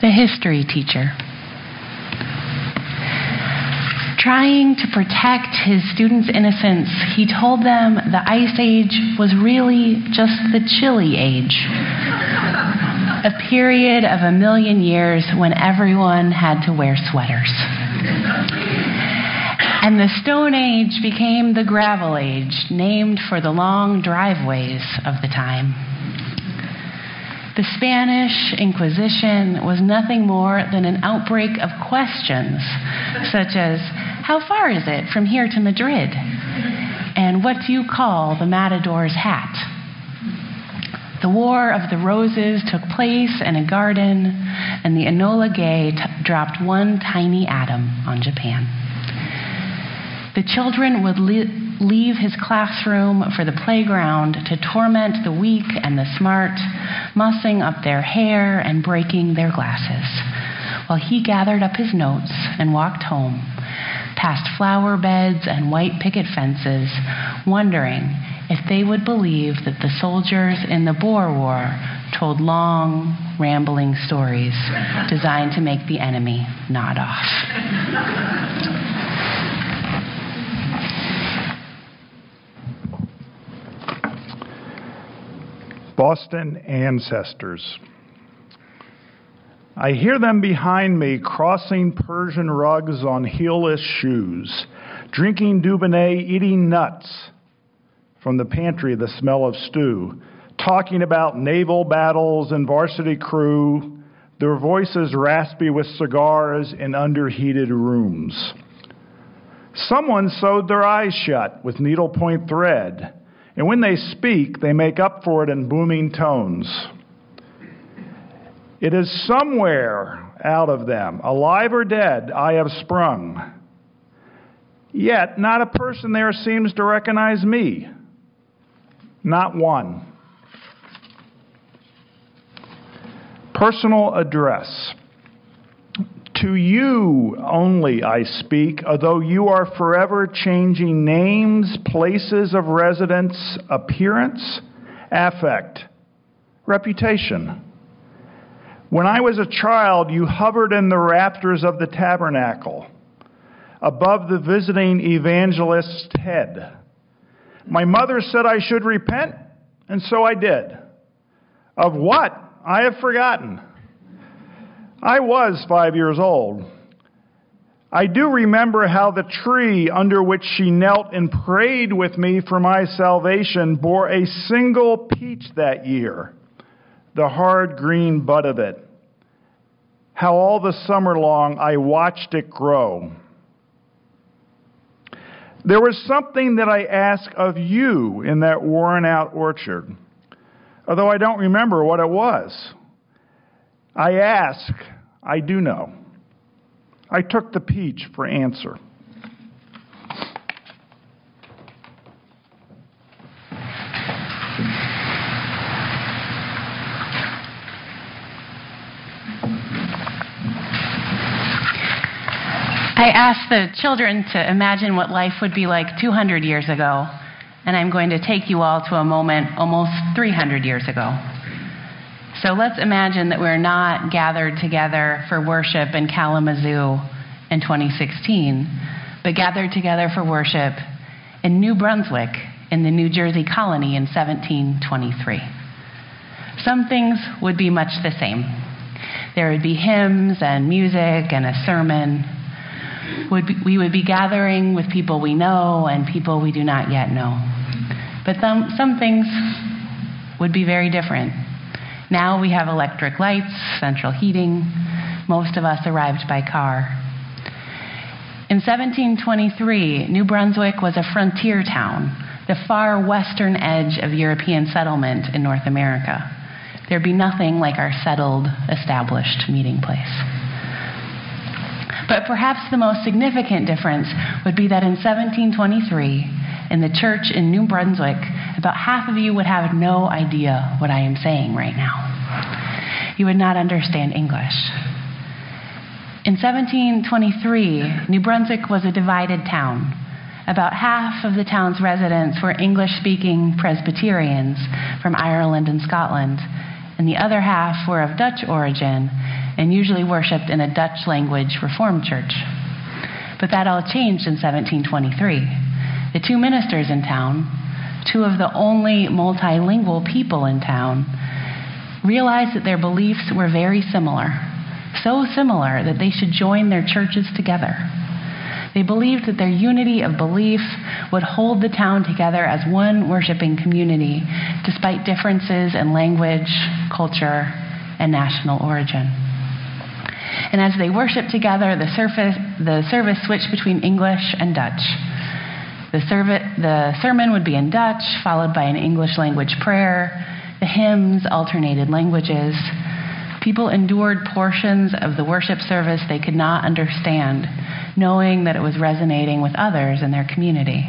the history teacher. Trying to protect his students' innocence, he told them the Ice Age was really just the Chili Age, a period of a million years when everyone had to wear sweaters. And the Stone Age became the Gravel Age, named for the long driveways of the time. The Spanish Inquisition was nothing more than an outbreak of questions, such as How far is it from here to Madrid? And what do you call the matador's hat? The War of the Roses took place in a garden, and the Enola Gay t- dropped one tiny atom on Japan. The children would li- leave his classroom for the playground to torment the weak and the smart, mussing up their hair and breaking their glasses, while he gathered up his notes and walked home, past flower beds and white picket fences, wondering if they would believe that the soldiers in the Boer War told long, rambling stories designed to make the enemy nod off. Boston ancestors. I hear them behind me crossing Persian rugs on heelless shoes, drinking Dubonnet, eating nuts from the pantry, the smell of stew, talking about naval battles and varsity crew, their voices raspy with cigars in underheated rooms. Someone sewed their eyes shut with needlepoint thread and when they speak, they make up for it in booming tones. It is somewhere out of them, alive or dead, I have sprung. Yet, not a person there seems to recognize me. Not one. Personal address. To you only I speak, although you are forever changing names, places of residence, appearance, affect, reputation. When I was a child, you hovered in the rafters of the tabernacle, above the visiting evangelist's head. My mother said I should repent, and so I did. Of what? I have forgotten. I was five years old. I do remember how the tree under which she knelt and prayed with me for my salvation bore a single peach that year, the hard green bud of it. How all the summer long I watched it grow. There was something that I asked of you in that worn out orchard, although I don't remember what it was. I ask, I do know. I took the peach for answer. I asked the children to imagine what life would be like 200 years ago, and I'm going to take you all to a moment almost 300 years ago. So let's imagine that we're not gathered together for worship in Kalamazoo in 2016, but gathered together for worship in New Brunswick in the New Jersey colony in 1723. Some things would be much the same. There would be hymns and music and a sermon. we would be gathering with people we know and people we do not yet know. But some, things would be very different. Now we have electric lights, central heating. Most of us arrived by car. In 1723, New Brunswick was a frontier town, the far western edge of European settlement in North America. There'd be nothing like our settled, established meeting place. But perhaps the most significant difference would be that in 1723, in the church in New Brunswick, about half of you would have no idea what I am saying right now. You would not understand English. In 1723, New Brunswick was a divided town. About half of the town's residents were English speaking Presbyterians from Ireland and Scotland, and the other half were of Dutch origin and usually worshiped in a Dutch language Reformed church. But that all changed in 1723. The two ministers in town, two of the only multilingual people in town, realized that their beliefs were very similar, so similar that they should join their churches together. They believed that their unity of belief would hold the town together as one worshiping community, despite differences in language, culture, and national origin. And as they worshiped together, the, surface, the service switched between English and Dutch. The, the sermon would be in Dutch, followed by an English language prayer. The hymns alternated languages. People endured portions of the worship service they could not understand, knowing that it was resonating with others in their community.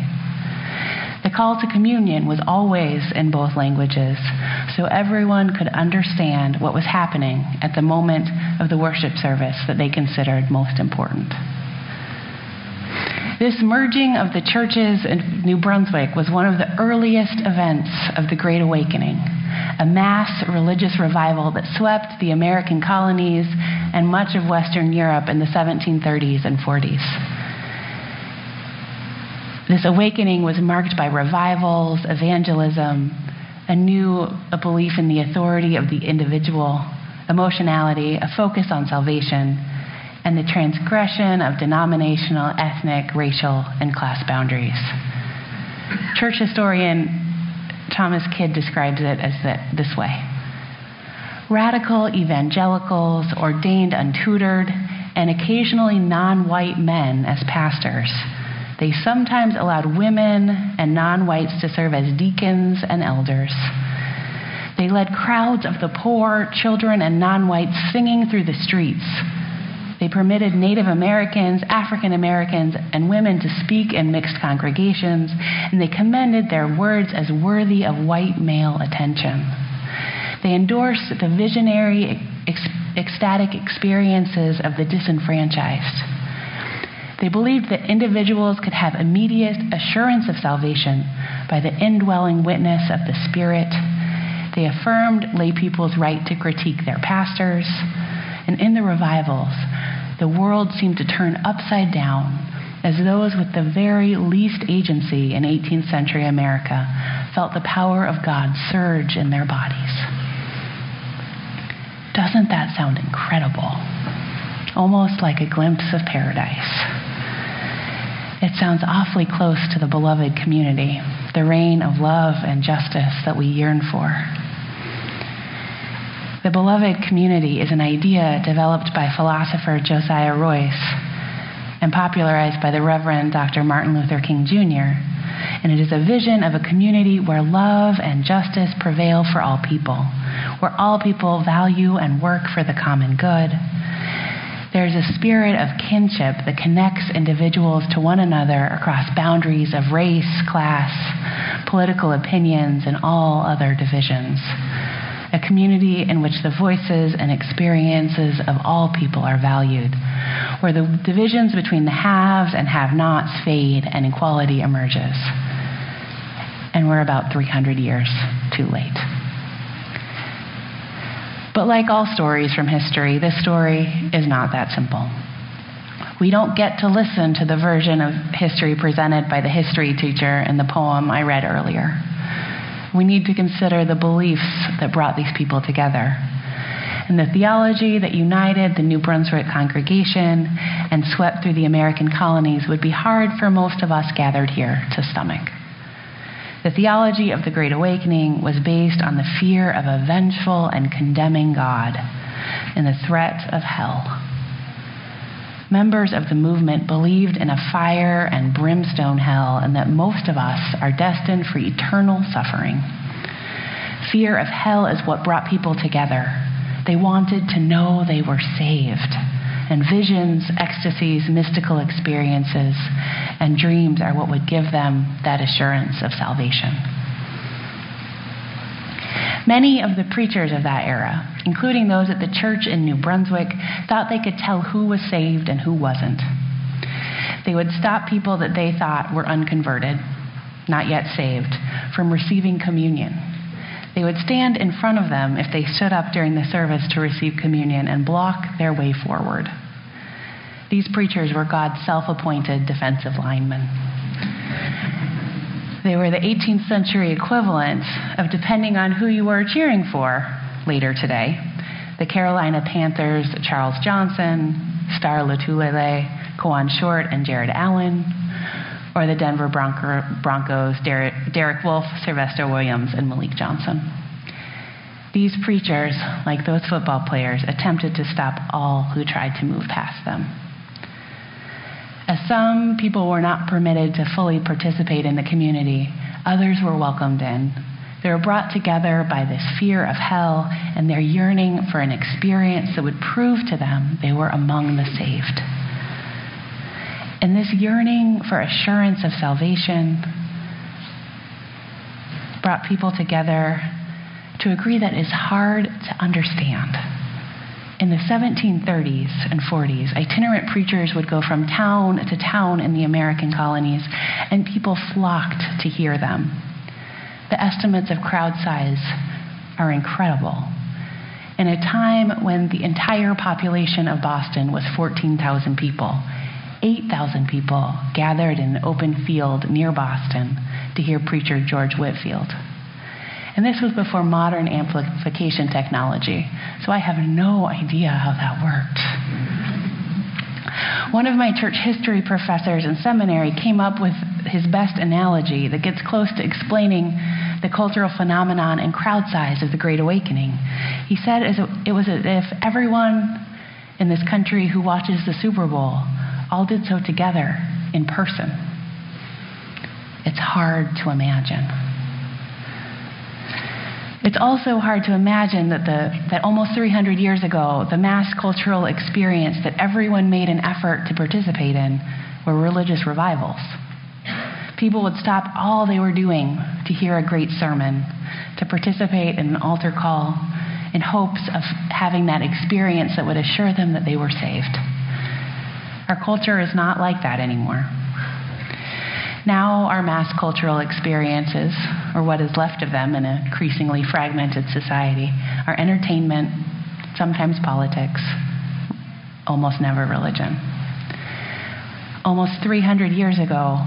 The call to communion was always in both languages, so everyone could understand what was happening at the moment of the worship service that they considered most important. This merging of the churches in New Brunswick was one of the earliest events of the Great Awakening, a mass religious revival that swept the American colonies and much of Western Europe in the 1730s and 40s. This awakening was marked by revivals, evangelism, a new a belief in the authority of the individual, emotionality, a focus on salvation, and the transgression of denominational, ethnic, racial, and class boundaries. Church historian Thomas Kidd describes it as the, this way Radical evangelicals, ordained untutored, and occasionally non white men as pastors they sometimes allowed women and non whites to serve as deacons and elders. They led crowds of the poor, children, and non whites singing through the streets. They permitted Native Americans, African Americans, and women to speak in mixed congregations, and they commended their words as worthy of white male attention. They endorsed the visionary, ecstatic experiences of the disenfranchised. They believed that individuals could have immediate assurance of salvation by the indwelling witness of the Spirit. They affirmed lay people's right to critique their pastors. And in the revivals, the world seemed to turn upside down as those with the very least agency in 18th century America felt the power of God surge in their bodies. Doesn't that sound incredible? Almost like a glimpse of paradise. It sounds awfully close to the beloved community, the reign of love and justice that we yearn for. The beloved community is an idea developed by philosopher Josiah Royce and popularized by the Reverend Dr. Martin Luther King Jr. And it is a vision of a community where love and justice prevail for all people, where all people value and work for the common good there's a spirit of kinship that connects individuals to one another across boundaries of race, class, political opinions, and all other divisions. A community in which the voices and experiences of all people are valued, where the divisions between the haves and have nots fade and equality emerges. And we're about 300 years too late. But like all stories from history, this story is not that simple. We don't get to listen to the version of history presented by the history teacher in the poem I read earlier. We need to consider the beliefs that brought these people together and the theology that united the New Brunswick congregation and swept through the American colonies would be hard for most of us gathered here to stomach. The theology of the Great Awakening was based on the fear of a vengeful and condemning God and the threat of hell. Members of the movement believed in a fire and brimstone hell and that most of us are destined for eternal suffering. Fear of hell is what brought people together. They wanted to know they were saved and visions, ecstasies, mystical experiences, and dreams are what would give them that assurance of salvation. Many of the preachers of that era, including those at the church in New Brunswick, thought they could tell who was saved and who wasn't. They would stop people that they thought were unconverted, not yet saved, from receiving communion. They would stand in front of them if they stood up during the service to receive communion and block their way forward. These preachers were God's self appointed defensive linemen. They were the 18th century equivalent of, depending on who you were cheering for later today, the Carolina Panthers' Charles Johnson, Star Lotulelei, Kawann Short, and Jared Allen, or the Denver Bronco, Broncos' Derek, Derek Wolfe, Sylvester Williams, and Malik Johnson. These preachers, like those football players, attempted to stop all who tried to move past them. As some people were not permitted to fully participate in the community, others were welcomed in. They were brought together by this fear of hell and their yearning for an experience that would prove to them they were among the saved. And this yearning for assurance of salvation brought people together to agree that it's hard to understand in the 1730s and 40s, itinerant preachers would go from town to town in the American colonies, and people flocked to hear them. The estimates of crowd size are incredible. In a time when the entire population of Boston was 14,000 people, 8,000 people gathered in an open field near Boston to hear preacher George Whitefield. And this was before modern amplification technology, so I have no idea how that worked. One of my church history professors in seminary came up with his best analogy that gets close to explaining the cultural phenomenon and crowd size of the Great Awakening. He said it was as if everyone in this country who watches the Super Bowl all did so together in person. It's hard to imagine. It's also hard to imagine that, the, that almost 300 years ago, the mass cultural experience that everyone made an effort to participate in were religious revivals. People would stop all they were doing to hear a great sermon, to participate in an altar call, in hopes of having that experience that would assure them that they were saved. Our culture is not like that anymore. Now, our mass cultural experiences, or what is left of them in an increasingly fragmented society, are entertainment, sometimes politics, almost never religion. Almost 300 years ago,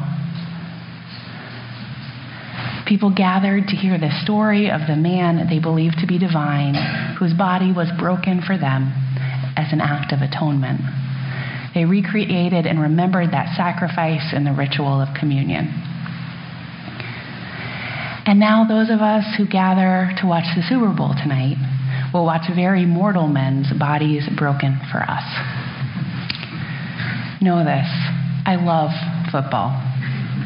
people gathered to hear the story of the man they believed to be divine, whose body was broken for them as an act of atonement. They recreated and remembered that sacrifice in the ritual of communion. And now, those of us who gather to watch the Super Bowl tonight will watch very mortal men's bodies broken for us. Know this I love football.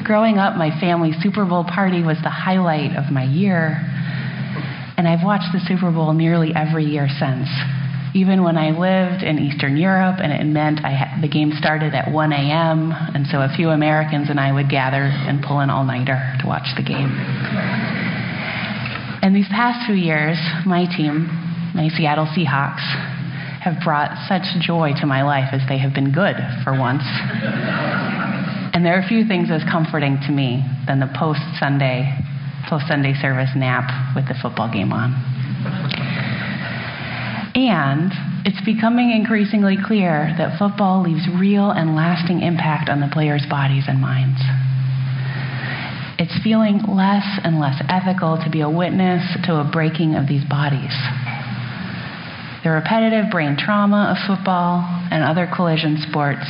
Growing up, my family's Super Bowl party was the highlight of my year, and I've watched the Super Bowl nearly every year since even when I lived in Eastern Europe, and it meant the game started at 1 a.m., and so a few Americans and I would gather and pull an all nighter to watch the game. And these past few years, my team, my Seattle Seahawks, have brought such joy to my life as they have been good for once. And there are few things as comforting to me than the post Sunday, post Sunday service nap with the football game on. And it's becoming increasingly clear that football leaves real and lasting impact on the players' bodies and minds. It's feeling less and less ethical to be a witness to a breaking of these bodies. The repetitive brain trauma of football and other collision sports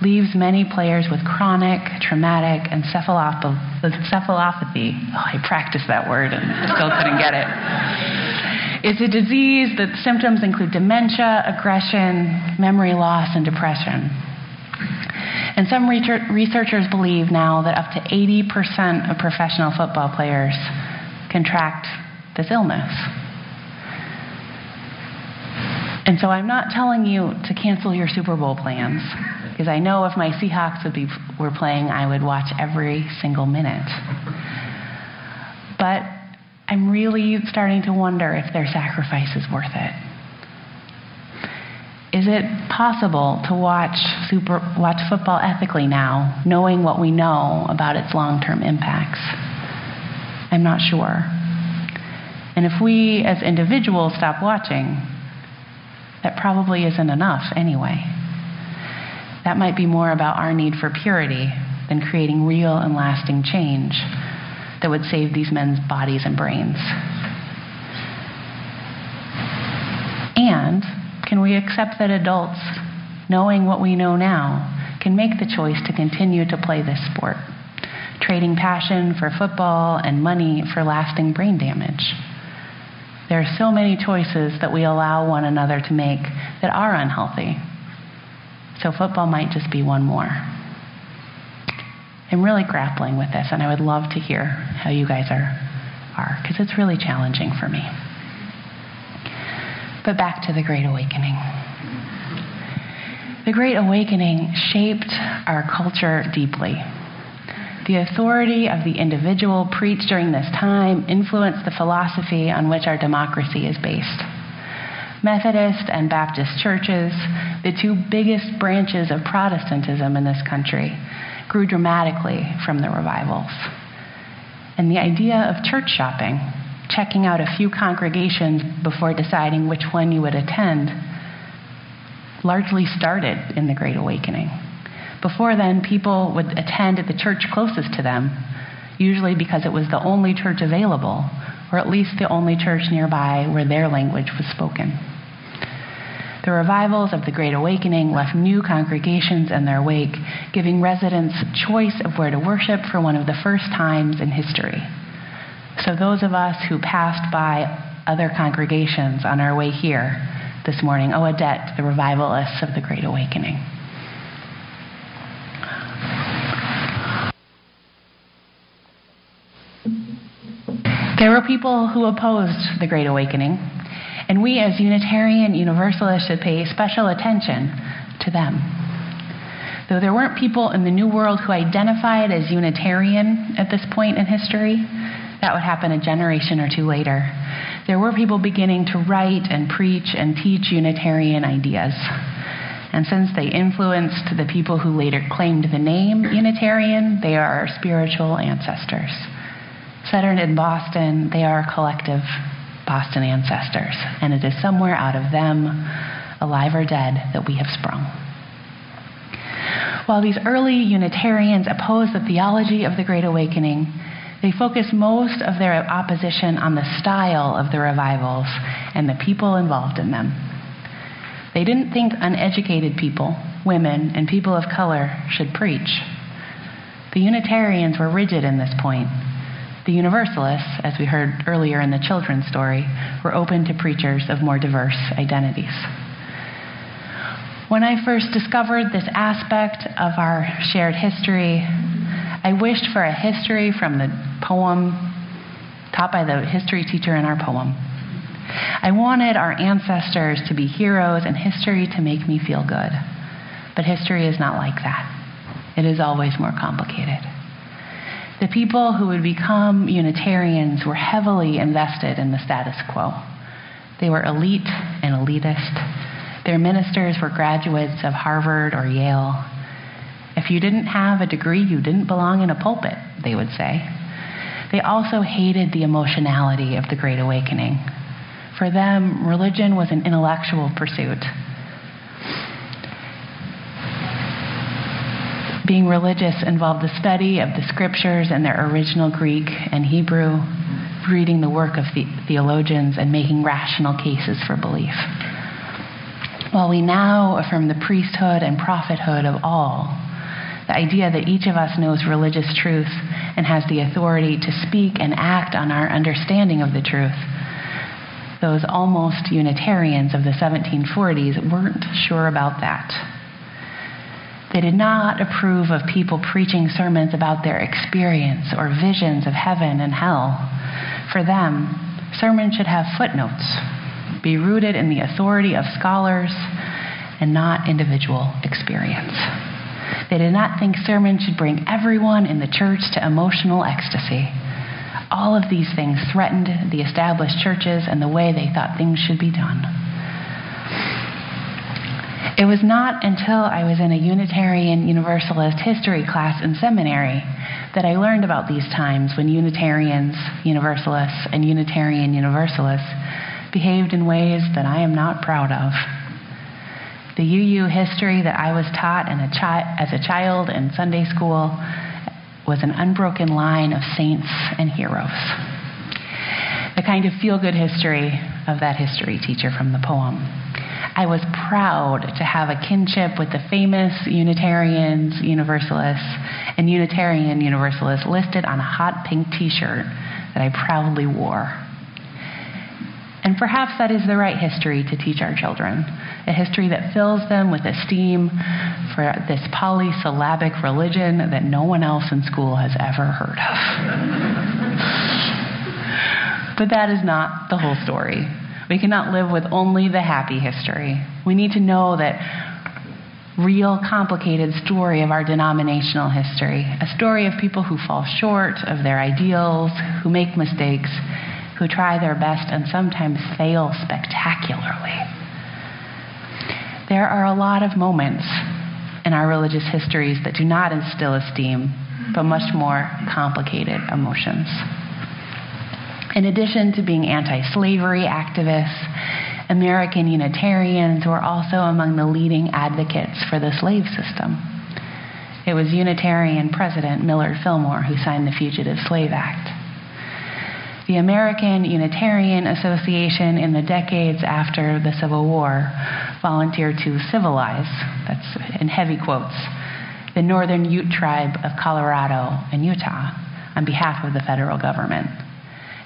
leaves many players with chronic traumatic encephalopathy. Oh, I practiced that word and still couldn't get it it's a disease that symptoms include dementia, aggression, memory loss, and depression. And some researchers believe now that up to 80% of professional football players contract this illness. And so I'm not telling you to cancel your Super Bowl plans, because I know if my Seahawks would be, were playing, I would watch every single minute. But I'm really starting to wonder if their sacrifice is worth it. Is it possible to watch super, watch football ethically now, knowing what we know about its long-term impacts? I'm not sure. And if we as individuals stop watching, that probably isn't enough anyway. That might be more about our need for purity than creating real and lasting change that would save these men's bodies and brains. And can we accept that adults, knowing what we know now, can make the choice to continue to play this sport, trading passion for football and money for lasting brain damage? There are so many choices that we allow one another to make that are unhealthy. So football might just be one more. I'm really grappling with this, and I would love to hear how you guys are, are, because it's really challenging for me. But back to the Great Awakening. The Great Awakening shaped our culture deeply. The authority of the individual preached during this time influenced the philosophy on which our democracy is based. Methodist and Baptist churches, the two biggest branches of Protestantism in this country, grew dramatically from the revivals. And the idea of church shopping, checking out a few congregations before deciding which one you would attend, largely started in the Great Awakening. Before then, people would attend at the church closest to them, usually because it was the only church available, or at least the only church nearby where their language was spoken. The revivals of the Great Awakening left new congregations in their wake, giving residents choice of where to worship for one of the first times in history. So, those of us who passed by other congregations on our way here this morning owe a debt to the revivalists of the Great Awakening. There were people who opposed the Great Awakening, and we as Unitarian Universalists should pay special attention to them. Though there weren't people in the New World who identified as Unitarian at this point in history, that would happen a generation or two later. There were people beginning to write and preach and teach Unitarian ideas. And since they influenced the people who later claimed the name Unitarian, they are our spiritual ancestors. Centered in Boston, they are collective Boston ancestors, and it is somewhere out of them, alive or dead, that we have sprung. While these early Unitarians opposed the theology of the Great Awakening, they focused most of their opposition on the style of the revivals and the people involved in them. They didn't think uneducated people, women, and people of color should preach. The Unitarians were rigid in this point the Universalists, as we heard earlier in the children's story, were open to preachers of more diverse identities. When I first discovered this aspect of our shared history, I wished for a history from the poem taught by the history teacher in our poem. I wanted our ancestors to be heroes and history to make me feel good. But history is not like that, it is always more complicated. The people who would become Unitarians were heavily invested in the status quo. They were elite and elitist. Their ministers were graduates of Harvard or Yale. If you didn't have a degree, you didn't belong in a pulpit, they would say. They also hated the emotionality of the Great Awakening. For them, religion was an intellectual pursuit. Being religious involved the study of the scriptures in their original Greek and Hebrew, reading the work of the theologians, and making rational cases for belief. While we now affirm the priesthood and prophethood of all, the idea that each of us knows religious truth and has the authority to speak and act on our understanding of the truth, those almost Unitarians of the 1740s weren't sure about that. They did not approve of people preaching sermons about their experience or visions of heaven and hell. For them, sermons should have footnotes, be rooted in the authority of scholars, and not individual experience. They did not think sermons should bring everyone in the church to emotional ecstasy. All of these things threatened the established churches and the way they thought things should be done. It was not until I was in a Unitarian Universalist history class in seminary that I learned about these times when Unitarians, Universalists, and Unitarian Universalists behaved in ways that I am not proud of. The UU history that I was taught a chi- as a child in Sunday school was an unbroken line of saints and heroes. The kind of feel good history of that history teacher from the poem. I was proud to have a kinship with the famous Unitarians, Universalists, and Unitarian Universalists listed on a hot pink t shirt that I proudly wore. And perhaps that is the right history to teach our children a history that fills them with esteem for this polysyllabic religion that no one else in school has ever heard of. but that is not the whole story. We cannot live with only the happy history. We need to know that real complicated story of our denominational history, a story of people who fall short of their ideals, who make mistakes, who try their best and sometimes fail spectacularly. There are a lot of moments in our religious histories that do not instill esteem, but much more complicated emotions. In addition to being anti slavery activists, American Unitarians were also among the leading advocates for the slave system. It was Unitarian President Millard Fillmore who signed the Fugitive Slave Act. The American Unitarian Association, in the decades after the Civil War, volunteered to civilize, that's in heavy quotes, the Northern Ute tribe of Colorado and Utah on behalf of the federal government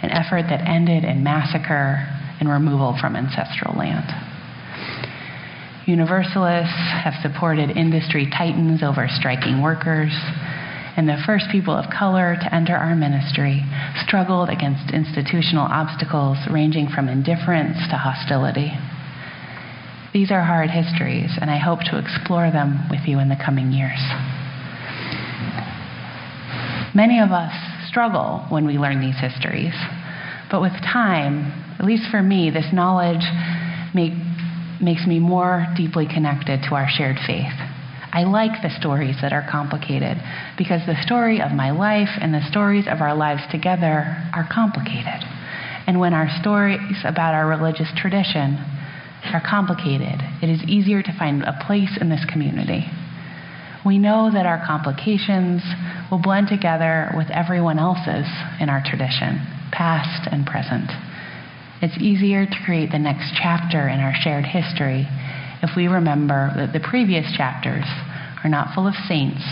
an effort that ended in massacre and removal from ancestral land. Universalists have supported industry titans over striking workers, and the first people of color to enter our ministry struggled against institutional obstacles ranging from indifference to hostility. These are hard histories, and I hope to explore them with you in the coming years. Many of us struggle when we learn these histories. But with time, at least for me, this knowledge make, makes me more deeply connected to our shared faith. I like the stories that are complicated because the story of my life and the stories of our lives together are complicated. And when our stories about our religious tradition are complicated, it is easier to find a place in this community we know that our complications will blend together with everyone else's in our tradition, past and present. It's easier to create the next chapter in our shared history if we remember that the previous chapters are not full of saints,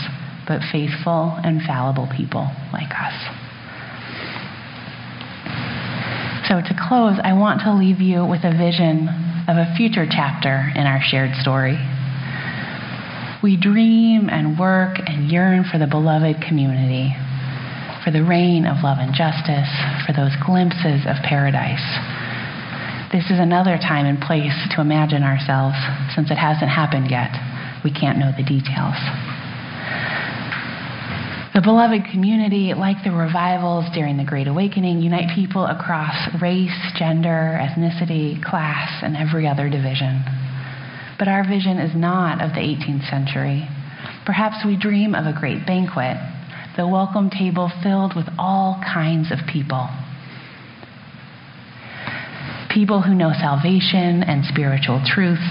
but faithful and fallible people like us. So, to close, I want to leave you with a vision of a future chapter in our shared story. We dream and work and yearn for the beloved community, for the reign of love and justice, for those glimpses of paradise. This is another time and place to imagine ourselves, since it hasn't happened yet. We can't know the details. The beloved community, like the revivals during the Great Awakening, unite people across race, gender, ethnicity, class, and every other division. But our vision is not of the 18th century. Perhaps we dream of a great banquet, the welcome table filled with all kinds of people. People who know salvation and spiritual truths,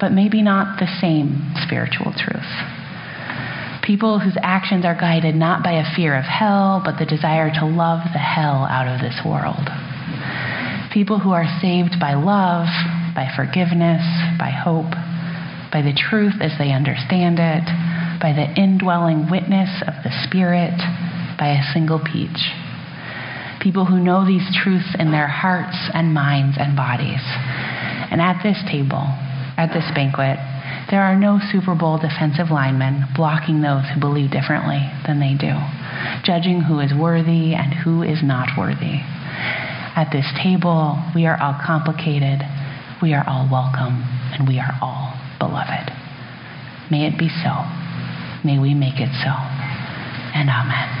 but maybe not the same spiritual truth. People whose actions are guided not by a fear of hell, but the desire to love the hell out of this world. People who are saved by love by forgiveness, by hope, by the truth as they understand it, by the indwelling witness of the Spirit, by a single peach. People who know these truths in their hearts and minds and bodies. And at this table, at this banquet, there are no Super Bowl defensive linemen blocking those who believe differently than they do, judging who is worthy and who is not worthy. At this table, we are all complicated we are all welcome and we are all beloved. May it be so. May we make it so. And amen.